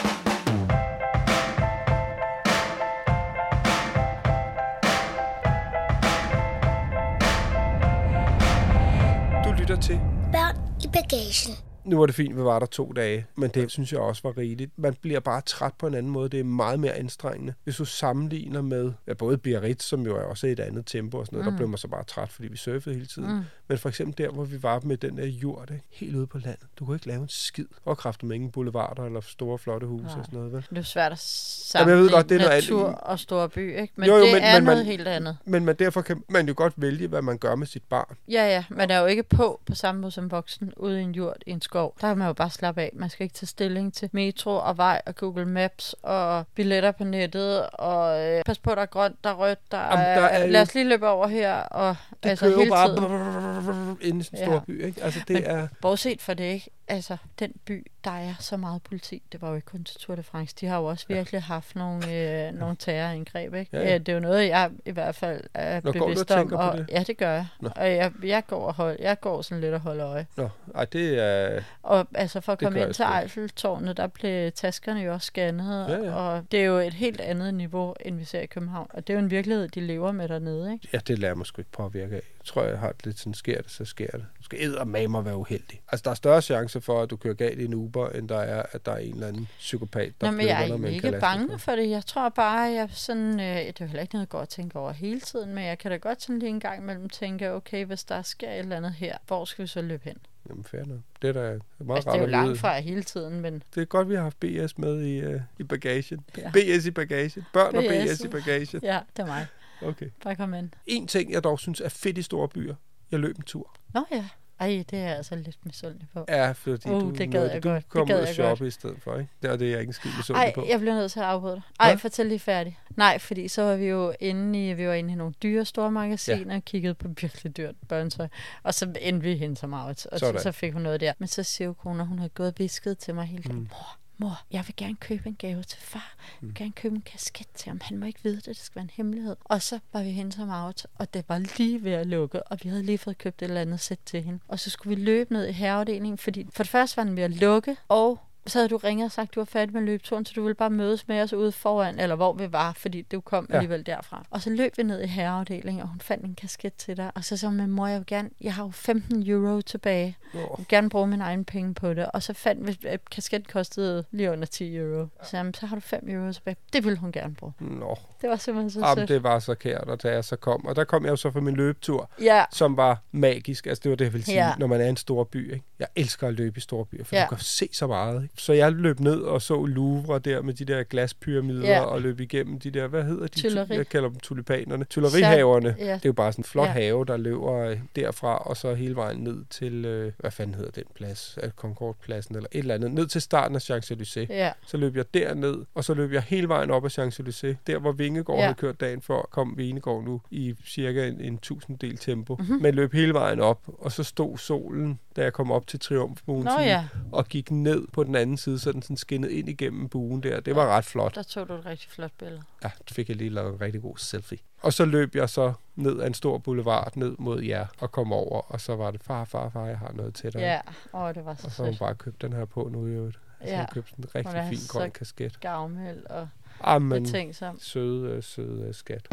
lytter til Børn i bagagen. Nu var det fint, vi var der to dage, men det synes jeg også var rigeligt. Man bliver bare træt på en anden måde. Det er meget mere anstrengende. Hvis du sammenligner med ja, både Biarritz, som jo er også et andet tempo og sådan noget, mm. der blev man så bare træt, fordi vi surfede hele tiden. Mm. Men for eksempel der, hvor vi var med den der jord, ikke? helt ude på landet. Du kunne ikke lave en skid. Og kræfte med ingen boulevarder eller store, flotte huse og sådan noget, vel? Det er svært at Jamen, sammenligne jeg ved godt, det er noget natur andet. og store by, ikke? Men Jo, jo, det men- er men noget man- helt andet. Men man, derfor kan man jo godt vælge, hvad man gør med sit barn. Ja, ja, man er jo ikke på på samme måde som voksen ude i en jord i en skov. Der kan man jo bare slappe af. Man skal ikke tage stilling til metro og vej og Google Maps og billetter på nettet og øh, pas på, der er grønt, der er rødt, der, Jamen, er, der er lad os lige løbe over her og Det altså kører hele bare tiden. brrr, inde i en Ja. stor by, ikke? Altså, det Men- er... Bortset for det ikke, altså den by, der er så meget politi, det var jo ikke kun til Tour de France, de har jo også virkelig haft nogle, øh, nogle terrorangreb, ikke? Ja, ja. Øh, Det er jo noget, jeg i hvert fald er Nå, bevidst om. og, det? Ja, det gør jeg. Nå. Og jeg, jeg, går og hold, jeg går sådan lidt og holder øje. Nå, ej, det er... Og altså for at komme ind til. Eiffeltårnet, der blev taskerne jo også scannet, Ja, ja. og det er jo et helt andet niveau, end vi ser i København. Og det er jo en virkelighed, de lever med dernede, ikke? Ja, det lader mig sgu ikke påvirke af. Tror, jeg har det lidt sådan, sker det, så sker det. Du skal eddermame være uheldig. Altså, der er større chance for, at du kører galt i en Uber, end der er, at der er en eller anden psykopat, der Nå, men jeg er ikke bange for det. Jeg tror bare, jeg sådan, øh, det er heller ikke noget, går og tænker over hele tiden, men jeg kan da godt sådan lige en gang imellem tænke, okay, hvis der sker et eller andet her, hvor skal vi så løbe hen? Jamen, fair nok. Det er da meget Altså, rart det er jo at langt fra hele tiden, men Det er godt, vi har haft BS med i, uh, i bagagen. Ja. BS i bagagen. Børn og BS. BS i bagagen. ja, det er mig. Okay. Bare kom ind. En ting, jeg dog synes er fedt i store byer. Jeg løb en tur. Nå ja, ej, det er jeg altså lidt misundelig på. Er, fordi Uh, du, det gad jeg du godt. Det kom gad ud og shoppe i stedet for, ikke? Det er det, jeg er ikke en skid misundelig Ej, på. jeg bliver nødt til at afbryde dig. Ej, Hvad? fortæl lige færdig. Nej, fordi så var vi jo inde i, vi var inde i nogle dyre store magasiner og kiggede på virkelig dyrt børnetøj. Og så endte vi hen som Maurits, og så, så, fik hun noget der. Men så siger jo kone, hun havde gået og visket til mig hele tiden. Mm. Mor, mor, jeg vil gerne købe en gave til far. Jeg vil gerne købe en kasket til ham. Han må ikke vide det, det skal være en hemmelighed. Og så var vi hen som Maurits, og det var lige ved at lukke, og vi havde lige fået købt et eller andet sæt til hende. Og så skulle vi løbe ned i herreafdelingen, fordi for det første var den ved at lukke, og så havde du ringet og sagt, at du var færdig med løbeturen, så du ville bare mødes med os ude foran, eller hvor vi var, fordi du kom Ja. ja. alligevel derfra. Og så løb vi ned i herreafdelingen, og hun fandt en kasket til dig, og så sagde hun, "Men mor, jeg vil gerne, jeg har jo 15 euro tilbage. Åh, Jeg vil gerne bruge min egen penge på det. Og så fandt vi, at kasketten kostede lige under 10 euro. Så, jamen, så har du 5 euro tilbage. Det ville hun gerne bruge. Nå, Det var simpelthen så Jamen, det var så kært, og da jeg så kom. Og der kom jeg jo så fra min løbetur, Ja, som var magisk. Altså, det var det, jeg ville sige, Ja. når man er i en stor by. Ikke? Jeg elsker at løbe i store byer, for Ja. du kan se så meget. Ikke? Så jeg løb ned og så Louvre der med de der glaspyramider, Ja. og løb igennem de der, hvad hedder de? Tuileries. Jeg kalder dem tulipanerne. Tullerihaverne. Ja. Det er jo bare sådan en flot Ja. have, der løber øh, derfra, og så hele vejen ned til, øh, hvad fanden hedder den plads? Concordpladsen eller et eller andet. Ned til starten af Champs-Élysées. ja. Så løb jeg derned, og så løb jeg hele vejen op ad Champs-Élysées. Der, hvor Vingegaard ja. Havde kørt dagen før, kom Vingegaard nu i cirka en, en tusindel tempo. Mhm. Mm-hmm. Men løb hele vejen op, og så stod solen, da jeg kom op til Triumfbuen, ja, og gik ned på den anden side, så den sådan skinnede ind igennem buen der. Det var ret flot. der tog du et rigtig flot billede. Ja, det fik jeg lige lavet en rigtig god selfie. Og så løb jeg så ned ad en stor boulevard ned mod jer og kom over, og så var det, far, far, far, jeg har noget til dig. Ja, åh, det var så Og så har hun bare købt den her på nu i øvrigt. Så Ja. hun købt sådan en rigtig fin grøn kasket. Gavmild og Amen. betænksom. Søde, søde skat.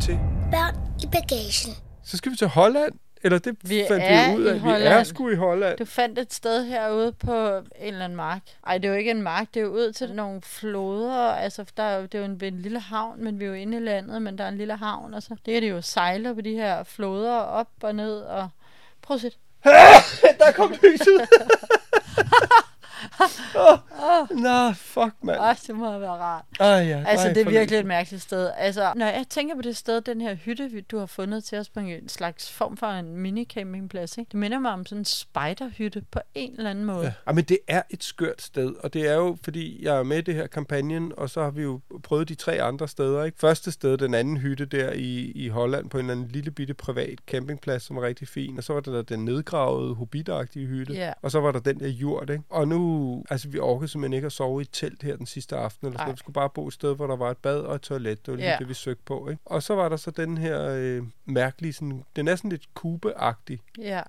Til. Børn i bagagen. Så skal vi til Holland. Eller det Vi fandt vi ud af. Vi er sgu i Holland. Du fandt et sted herude på en eller anden mark. Ej, det er jo ikke en mark, det er jo ud til nogle floder. Altså, der er jo, det er jo en, en lille havn, men vi er jo inde i landet, men der er en lille havn. Og så det er det jo sejler på de her floder op og ned. Og... Prøv at se. Der kom lyset. oh, Nå, fuck, mand. Åh, det må have været rart. Ej, ja, Altså, nej, det er virkelig et mærkeligt sted. Altså, når jeg tænker på det sted, den her hytte, du har fundet til os på en slags form for en mini-campingplads, ikke? det minder mig om sådan en spiderhytte på en eller anden måde. Ja. men det er et skørt sted, og det er jo, fordi jeg er med i det her kampagnen, og så har vi jo prøvet de tre andre steder. Ikke? Første sted, den anden hytte der i, i Holland, på en eller anden lille bitte privat campingplads, som var rigtig fin, og så var der, den nedgravede, hobbitagtige hytte, Ja. og så var der den der jord, ikke? Og nu, altså vi orkede simpelthen ikke at sove i et telt her den sidste aften, eller sådan noget. Vi skulle bare bo et sted, hvor der var et bad og et toilet, det var lige Ja. det, vi søgte på, ikke? Og så var der så den her øh, mærkelige, sådan, den er sådan lidt kubeagtig, Ja.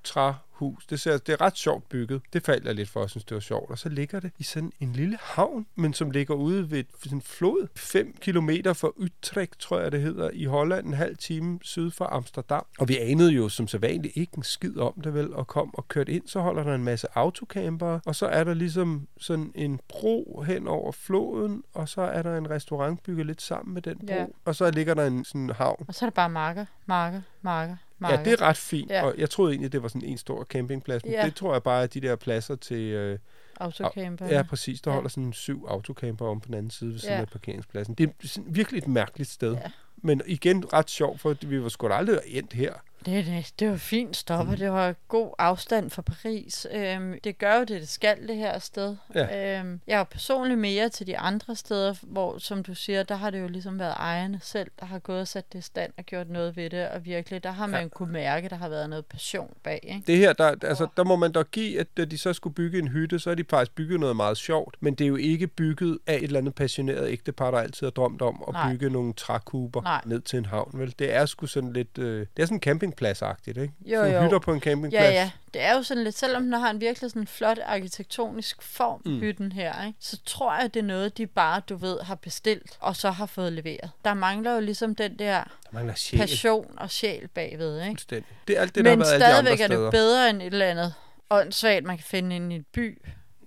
Træhus. Det, ser, det er ret sjovt bygget. Det faldt jeg lidt for, jeg synes, det var sjovt. Og så ligger det i sådan en lille havn, men som ligger ude ved et- en flod. 5 kilometer fra Utrecht, tror jeg det hedder, i Holland, en halv time syd for Amsterdam. Og vi anede jo som sædvanligt ikke en skid om det vel, og kom og kørte ind, så holder der en masse autocampere, og så er der ligesom sådan en bro hen over floden, og så er der en restaurant bygget lidt sammen med den bro, Ja. og så ligger der en sådan havn. Og så er det bare marker, marker, marker, marker. Ja, det er ret fint, ja. Ja. og jeg troede egentlig, det var sådan en stor campingplads, men Ja. det tror jeg bare er de der pladser til... Øh, Autocamper. ja, præcis, der Ja. holder sådan syv autocamper om på den anden side ved siden Ja. af parkeringspladsen. Det er sådan virkelig et mærkeligt sted. Ja. Men igen ret sjovt, for vi var sgu da aldrig endt her. Det, det, det var fint stopper. Det var god afstand fra Paris. Øhm, det gør jo det, det skal det her sted. Ja. Øhm, jeg er personligt mere til de andre steder, hvor, som du siger, der har det jo ligesom været ejerne selv, der har gået og sat det i stand og gjort noget ved det. Og virkelig, der har man ja. kunne mærke, der har været noget passion bag. Ikke? Det her, der, altså, der må man dog give, at da de så skulle bygge en hytte, så er de faktisk bygget noget meget sjovt. Men det er jo ikke bygget af et eller andet passioneret ægtepar, der altid har drømt om at Nej. bygge nogle trækuber Nej. ned til en havn. Vel? Det er sgu sådan lidt... Øh, det er sådan campingpladsagtigt, ikke? Jo, sådan jo. hytter på en campingplads. Ja, ja. Det er jo sådan lidt, selvom den har en virkelig sådan flot arkitektonisk form, mm. hytten her, ikke? så tror jeg, det er noget, de bare, du ved, har bestilt, og så har fået leveret. Der mangler jo ligesom den der Der mangler sjæl. passion og sjæl bagved, ikke? Det er alt det, der Men har været alle de andre stadigvæk er det steder. bedre end et eller andet åndssvagt, man kan finde inde i en by.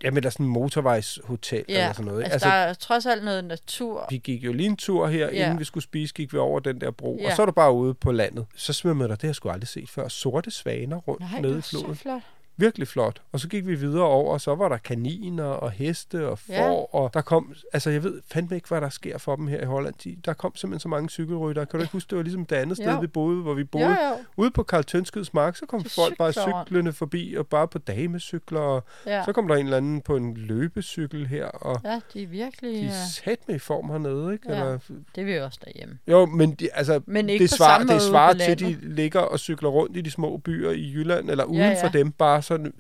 Jamen, der er sådan en motorvejshotel Ja, eller sådan noget. ikke? altså, der er trods alt noget natur. vi gik jo lige en tur her, Ja. inden vi skulle spise, gik vi over den der bro, Ja. og så er du bare ude på landet. Så svømmede der, det har jeg sgu aldrig set før, sorte svaner rundt Nej, nede i floden. så flot. Virkelig flot. Og så gik vi videre over, og så var der kaniner og heste og får, Ja. og der kom, altså jeg ved fandme ikke, hvad der sker for dem her i Holland. De, der kom simpelthen så mange cykelrytter. Kan du ikke huske, det var ligesom det andet sted, Jo. vi boede, hvor vi boede. Jo, jo. Ude på Karl Tønskeds mark, så kom De folk bare cykler rundt. cyklende forbi, og bare på damecykler, og Ja. så kom der en eller anden på en løbecykel her, og ja, de er virkelig... de er sat med i form hernede, ikke? Ja. Eller, Det er vi også derhjemme. jo, men de, altså, Men ikke det svarer, det svarer til, at de ligger og cykler rundt i de små byer i Jylland, eller uden Ja, for ja. dem, bare sådan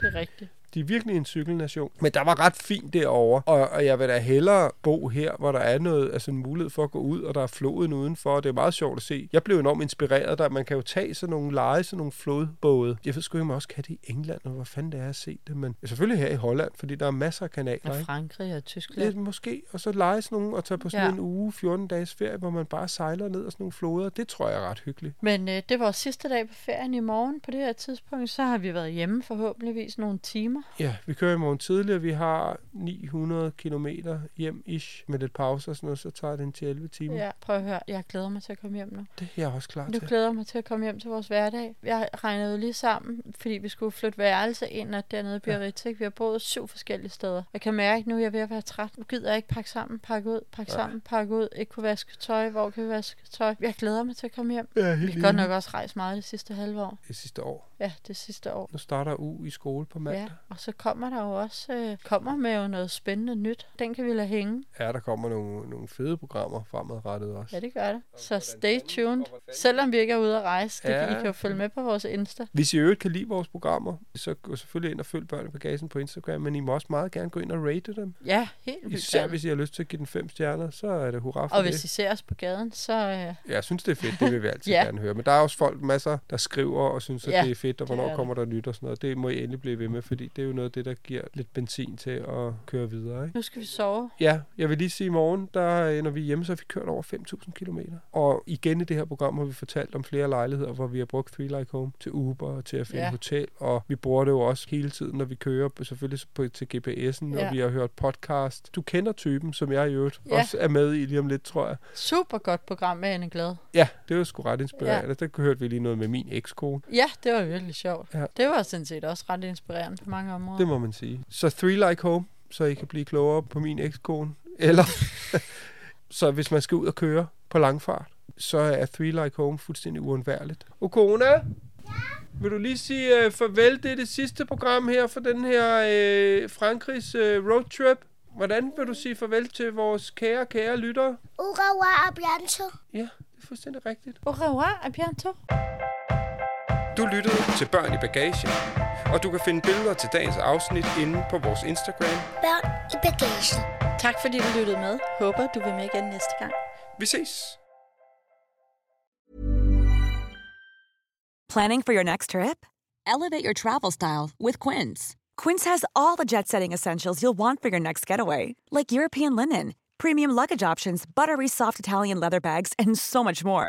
Det er rigtigt. De er virkelig en cykelnation. Men der var ret fint derovre, og, og jeg vil da hellere bo her, hvor der er noget, altså en mulighed for at gå ud, og der er floden udenfor, og det er meget sjovt at se. Jeg blev enormt inspireret der. Man kan jo tage sådan nogle lege, sådan nogle flodbåde. Jeg ved sgu ikke, om også kan det i England, og hvor fanden det er at se det, men selvfølgelig her i Holland, fordi der er masser af kanaler, Og? Frankrig og Tyskland. Lidt måske, og så lege sådan nogle, og tage på sådan Ja. en uge, 14 dages ferie, hvor man bare sejler ned ad sådan nogle floder. Det tror jeg er ret hyggeligt. Men øh, det var sidste dag på ferien i morgen. På det her tidspunkt, så har vi været hjemme forhåbentligvis nogle timer. Ja, vi kører i morgen tidligere. Vi har 900 kilometer hjem ish med lidt pause og sådan noget, så tager det en til 11 timer. Ja, prøv at høre. Jeg glæder mig til at komme hjem nu. Det er jeg også klar Nu til. glæder mig til at komme hjem til vores hverdag. Jeg regnede lige sammen, fordi vi skulle flytte værelse ind og dernede i Biarritz. ikke? Vi har boet syv forskellige steder. Jeg kan mærke nu, at jeg er ved at være træt. Nu gider jeg ikke pakke sammen, pakke ud, pakke Nej. sammen, pakke ud. Ikke kunne vaske tøj. Hvor kan vi vaske tøj? Jeg glæder mig til at komme hjem. Er Vi har godt nok også rejst meget det sidste halve år. Det sidste år. Ja, det sidste år. Nu starter uge i skole på mandag. Ja, og så kommer der jo også øh, kommer med jo noget spændende nyt. Den kan vi lade hænge. Ja, der kommer nogle, nogle fede programmer fremadrettet også. Ja, det gør det. Så stay tuned. Selvom vi ikke er ude at rejse, det Ja. kan I kan jo følge med på vores Insta. Hvis I øvrigt kan lide vores programmer, så gå selvfølgelig ind og følg Børn i Bagagen på Instagram, men I må også meget gerne gå ind og rate dem. Ja, helt vildt. Især gerne. hvis I har lyst til at give den fem stjerner, så er det hurra for Og det. hvis I ser os på gaden, så... Øh, Jeg synes, det er fedt. Det vil vi altid ja. gerne høre. Men der er også folk, masser, der skriver og synes, at Ja, det er fedt, og det er hvornår kommer der nyt og sådan noget. Det må I endelig blive ved med, fordi det er jo noget af det, der giver lidt benzin til at køre videre. Ikke? nu skal vi sove. Ja, jeg vil lige sige, i morgen, der, øh, når vi er hjemme, så har vi kørt over 5.000 km. Og igen i det her program har vi fortalt om flere lejligheder, hvor vi har brugt Free Like Home til Uber og til at finde Ja. hotel. Og vi bruger det jo også hele tiden, når vi kører, selvfølgelig på, til GPS'en, Ja. og vi har hørt podcast. Du kender typen, som jeg i øvrigt Ja. også er med i lige om lidt, tror jeg. Super godt program med Anne Glad. Ja, det var sgu ret inspirerende. Ja. Der hørte vi lige noget med min ekskone. Ja, det var virkelig sjovt. Ja. Det var sådan set også ret inspirerende på mange områder. Det må man sige. Så Three Like Home, så I kan blive klogere på min ekskone. Eller, så hvis man skal ud og køre på langfart, så er Three Like Home fuldstændig uundværligt. Okona? Ja? Vil du lige sige uh, farvel? Det er det sidste program her for den her uh, Frankrigs uh, roadtrip. Hvordan vil du sige farvel til vores kære, kære lyttere? Au revoir, à bientôt. Ja, det er fuldstændig rigtigt. Au revoir, à bientôt. Du lyttede til Børn i Bagagen, og du kan finde billeder til dagens afsnit inde på vores Instagram. Børn i bagagen. Tak fordi du lyttede med. Håber, du vil med igen næste gang. Vi ses! Planning for your next trip? Elevate your travel style with Quince. Quince has all the jet setting essentials you'll want for your next getaway, like European linen, premium luggage options, buttery soft Italian leather bags, and so much more.